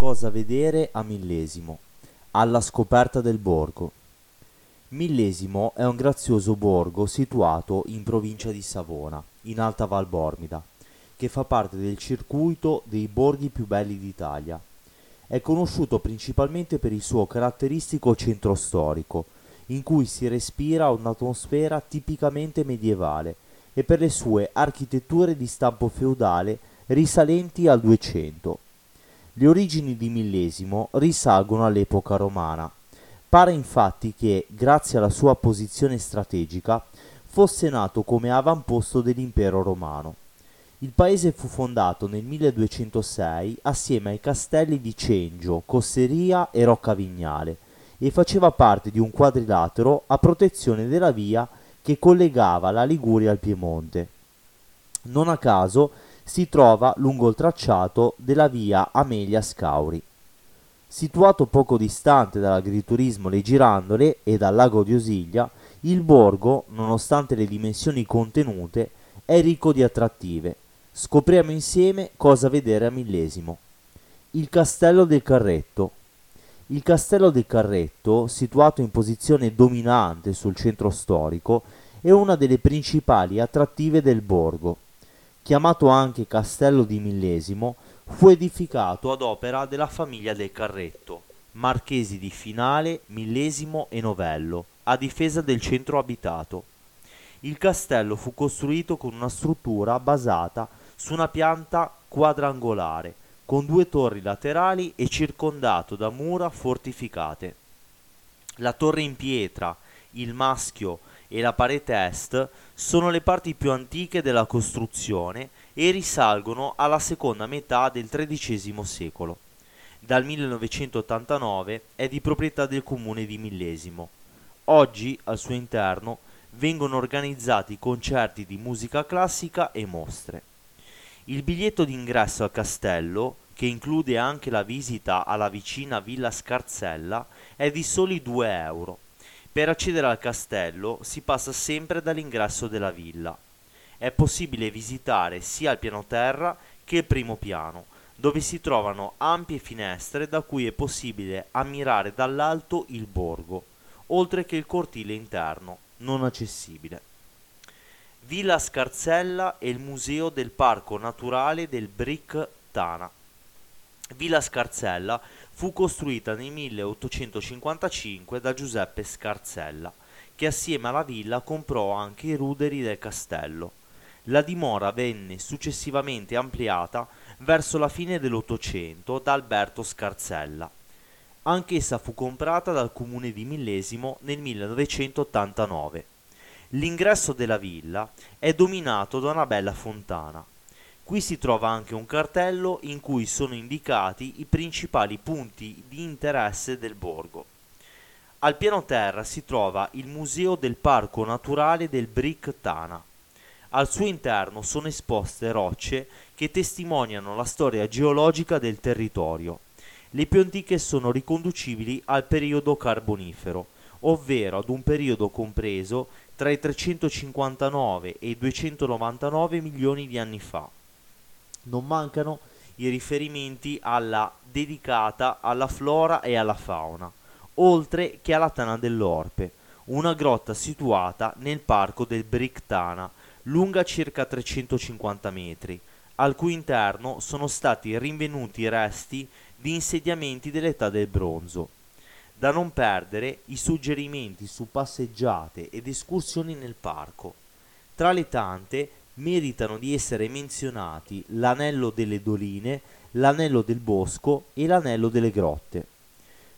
Cosa vedere a Millesimo? Alla scoperta del borgo. Millesimo è un grazioso borgo situato in provincia di Savona, in Alta Val Bormida, che fa parte del circuito dei borghi più belli d'Italia. È conosciuto principalmente per il suo caratteristico centro storico, in cui si respira un'atmosfera tipicamente medievale, e per le sue architetture di stampo feudale risalenti al 200. Le origini di Millesimo risalgono all'epoca romana. Pare infatti che, grazie alla sua posizione strategica, fosse nato come avamposto dell'impero romano. Il paese fu fondato nel 1206 assieme ai castelli di Cengio, Cosseria e Roccavignale e faceva parte di un quadrilatero a protezione della via che collegava la Liguria al Piemonte. Non a caso si trova lungo il tracciato della via Amelia Scauri. Situato poco distante dall'agriturismo Le Girandole e dal lago di Osiglia, il borgo, nonostante le dimensioni contenute, è ricco di attrattive. Scopriamo insieme cosa vedere a Millesimo. Il Castello del Carretto. Il Castello del Carretto, situato in posizione dominante sul centro storico, è una delle principali attrattive del borgo chiamato anche Castello di Millesimo, fu edificato ad opera della famiglia del Carretto, marchesi di Finale, Millesimo e Novello, a difesa del centro abitato. Il castello fu costruito con una struttura basata su una pianta quadrangolare, con due torri laterali e circondato da mura fortificate. La torre in pietra, il maschio e la parete est sono le parti più antiche della costruzione e risalgono alla seconda metà del XIII secolo. Dal 1989 è di proprietà del comune di Millesimo. Oggi al suo interno vengono organizzati concerti di musica classica e mostre. Il biglietto d'ingresso al castello, che include anche la visita alla vicina Villa Scarzella, è di soli 2 euro per accedere al castello si passa sempre dall'ingresso della villa. È possibile visitare sia il piano terra che il primo piano, dove si trovano ampie finestre da cui è possibile ammirare dall'alto il borgo, oltre che il cortile interno, non accessibile. Villa Scarzella e il Museo del Parco Naturale del Brick Tana. Villa Scarzella fu costruita nel 1855 da Giuseppe Scarzella, che assieme alla villa comprò anche i ruderi del castello. La dimora venne successivamente ampliata verso la fine dell'Ottocento da Alberto Scarzella. Anch'essa fu comprata dal comune di Millesimo nel 1989. L'ingresso della villa è dominato da una bella fontana. Qui si trova anche un cartello in cui sono indicati i principali punti di interesse del borgo. Al piano terra si trova il Museo del Parco Naturale del Brick Tana. Al suo interno sono esposte rocce che testimoniano la storia geologica del territorio. Le più antiche sono riconducibili al periodo carbonifero, ovvero ad un periodo compreso tra i 359 e i 299 milioni di anni fa non mancano i riferimenti alla dedicata alla flora e alla fauna, oltre che alla Tana dell'Orpe, una grotta situata nel parco del Brictana, lunga circa 350 metri, al cui interno sono stati rinvenuti resti di insediamenti dell'età del bronzo. Da non perdere i suggerimenti su passeggiate ed escursioni nel parco. Tra le tante meritano di essere menzionati l'anello delle doline, l'anello del bosco e l'anello delle grotte.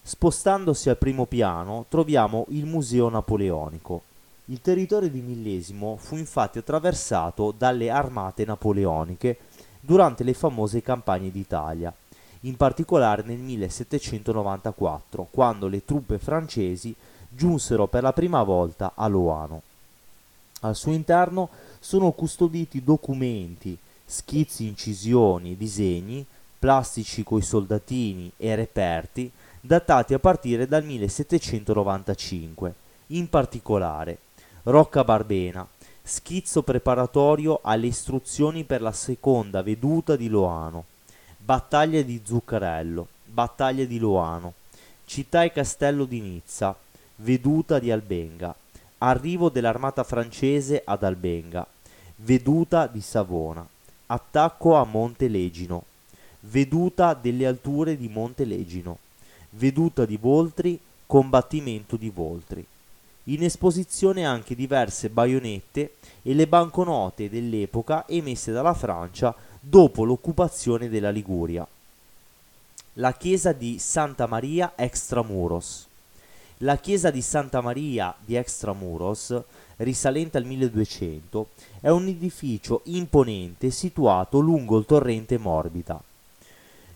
Spostandosi al primo piano troviamo il Museo Napoleonico. Il territorio di Millesimo fu infatti attraversato dalle armate napoleoniche durante le famose campagne d'Italia, in particolare nel 1794, quando le truppe francesi giunsero per la prima volta a Loano. Al suo interno sono custoditi documenti, schizzi, incisioni, disegni, plastici coi soldatini e reperti datati a partire dal 1795. In particolare, Rocca Barbena, schizzo preparatorio alle istruzioni per la seconda veduta di Loano, battaglia di Zuccarello, battaglia di Loano, città e castello di Nizza, veduta di Albenga, arrivo dell'armata francese ad Albenga, veduta di Savona, attacco a Monte Legino, veduta delle alture di Monte Legino, veduta di Voltri, combattimento di Voltri. In esposizione anche diverse baionette e le banconote dell'epoca emesse dalla Francia dopo l'occupazione della Liguria. La chiesa di Santa Maria Extramuros. La chiesa di Santa Maria di Extramuros, risalente al 1200, è un edificio imponente situato lungo il torrente Morbita.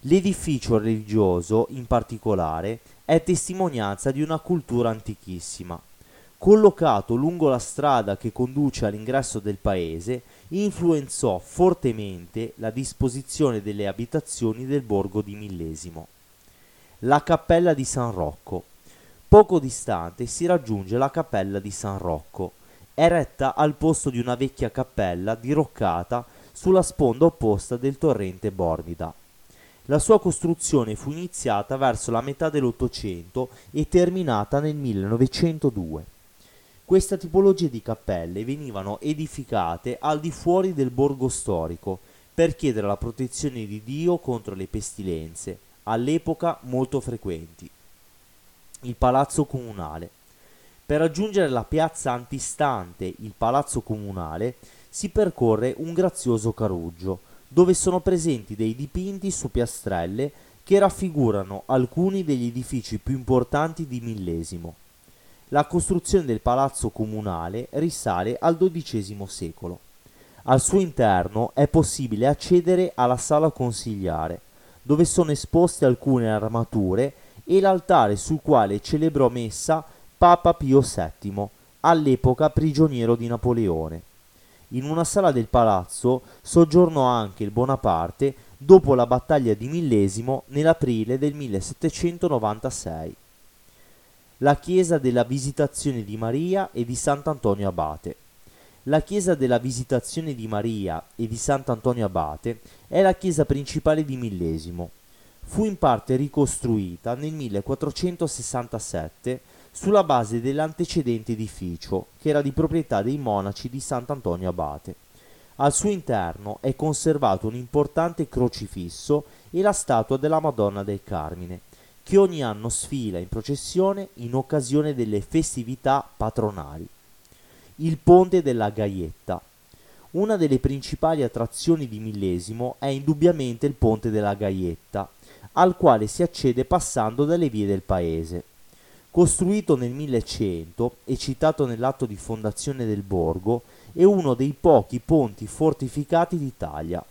L'edificio religioso, in particolare, è testimonianza di una cultura antichissima. Collocato lungo la strada che conduce all'ingresso del paese, influenzò fortemente la disposizione delle abitazioni del borgo di Millesimo. La cappella di San Rocco. Poco distante si raggiunge la cappella di San Rocco, eretta al posto di una vecchia cappella diroccata sulla sponda opposta del torrente Bormida. La sua costruzione fu iniziata verso la metà dell'Ottocento e terminata nel 1902. Questa tipologia di cappelle venivano edificate al di fuori del borgo storico per chiedere la protezione di Dio contro le pestilenze, all'epoca molto frequenti. Il palazzo comunale. Per raggiungere la piazza antistante il palazzo comunale si percorre un grazioso caruggio, dove sono presenti dei dipinti su piastrelle che raffigurano alcuni degli edifici più importanti di Millesimo. La costruzione del palazzo comunale risale al XII secolo. Al suo interno è possibile accedere alla sala consigliare, dove sono esposte alcune armature e l'altare sul quale celebrò messa Papa Pio VII, all'epoca prigioniero di Napoleone. In una sala del palazzo soggiornò anche il Bonaparte dopo la battaglia di Millesimo nell'aprile del 1796. La chiesa della Visitazione di Maria e di Sant'Antonio Abate. La chiesa della Visitazione di Maria e di Sant'Antonio Abate è la chiesa principale di Millesimo. Fu in parte ricostruita nel 1467 sulla base dell'antecedente edificio, che era di proprietà dei monaci di Sant'Antonio Abate. Al suo interno è conservato un importante crocifisso e la statua della Madonna del Carmine, che ogni anno sfila in processione in occasione delle festività patronali. Il ponte della Gaietta. Una delle principali attrazioni di Millesimo è indubbiamente il ponte della Gaietta, al quale si accede passando dalle vie del paese. Costruito nel 1100 e citato nell'atto di fondazione del borgo, è uno dei pochi ponti fortificati d'Italia.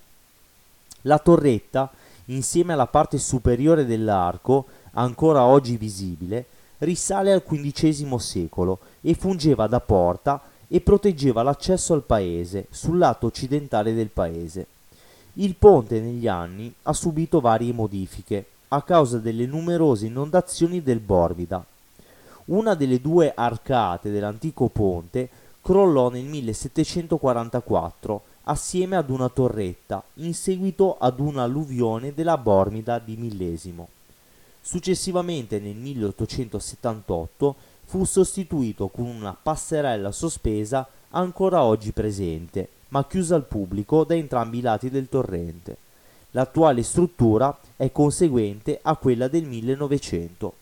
La torretta, insieme alla parte superiore dell'arco, ancora oggi visibile, risale al XV secolo e fungeva da porta e proteggeva l'accesso al paese sul lato occidentale del paese. Il ponte negli anni ha subito varie modifiche a causa delle numerose inondazioni del Borbida una delle due arcate dell'antico ponte crollò nel 1744 assieme ad una torretta in seguito ad un'alluvione della Bormida di Millesimo. Successivamente nel 1878 fu sostituito con una passerella sospesa ancora oggi presente, ma chiusa al pubblico da entrambi i lati del torrente. L'attuale struttura è conseguente a quella del 1900.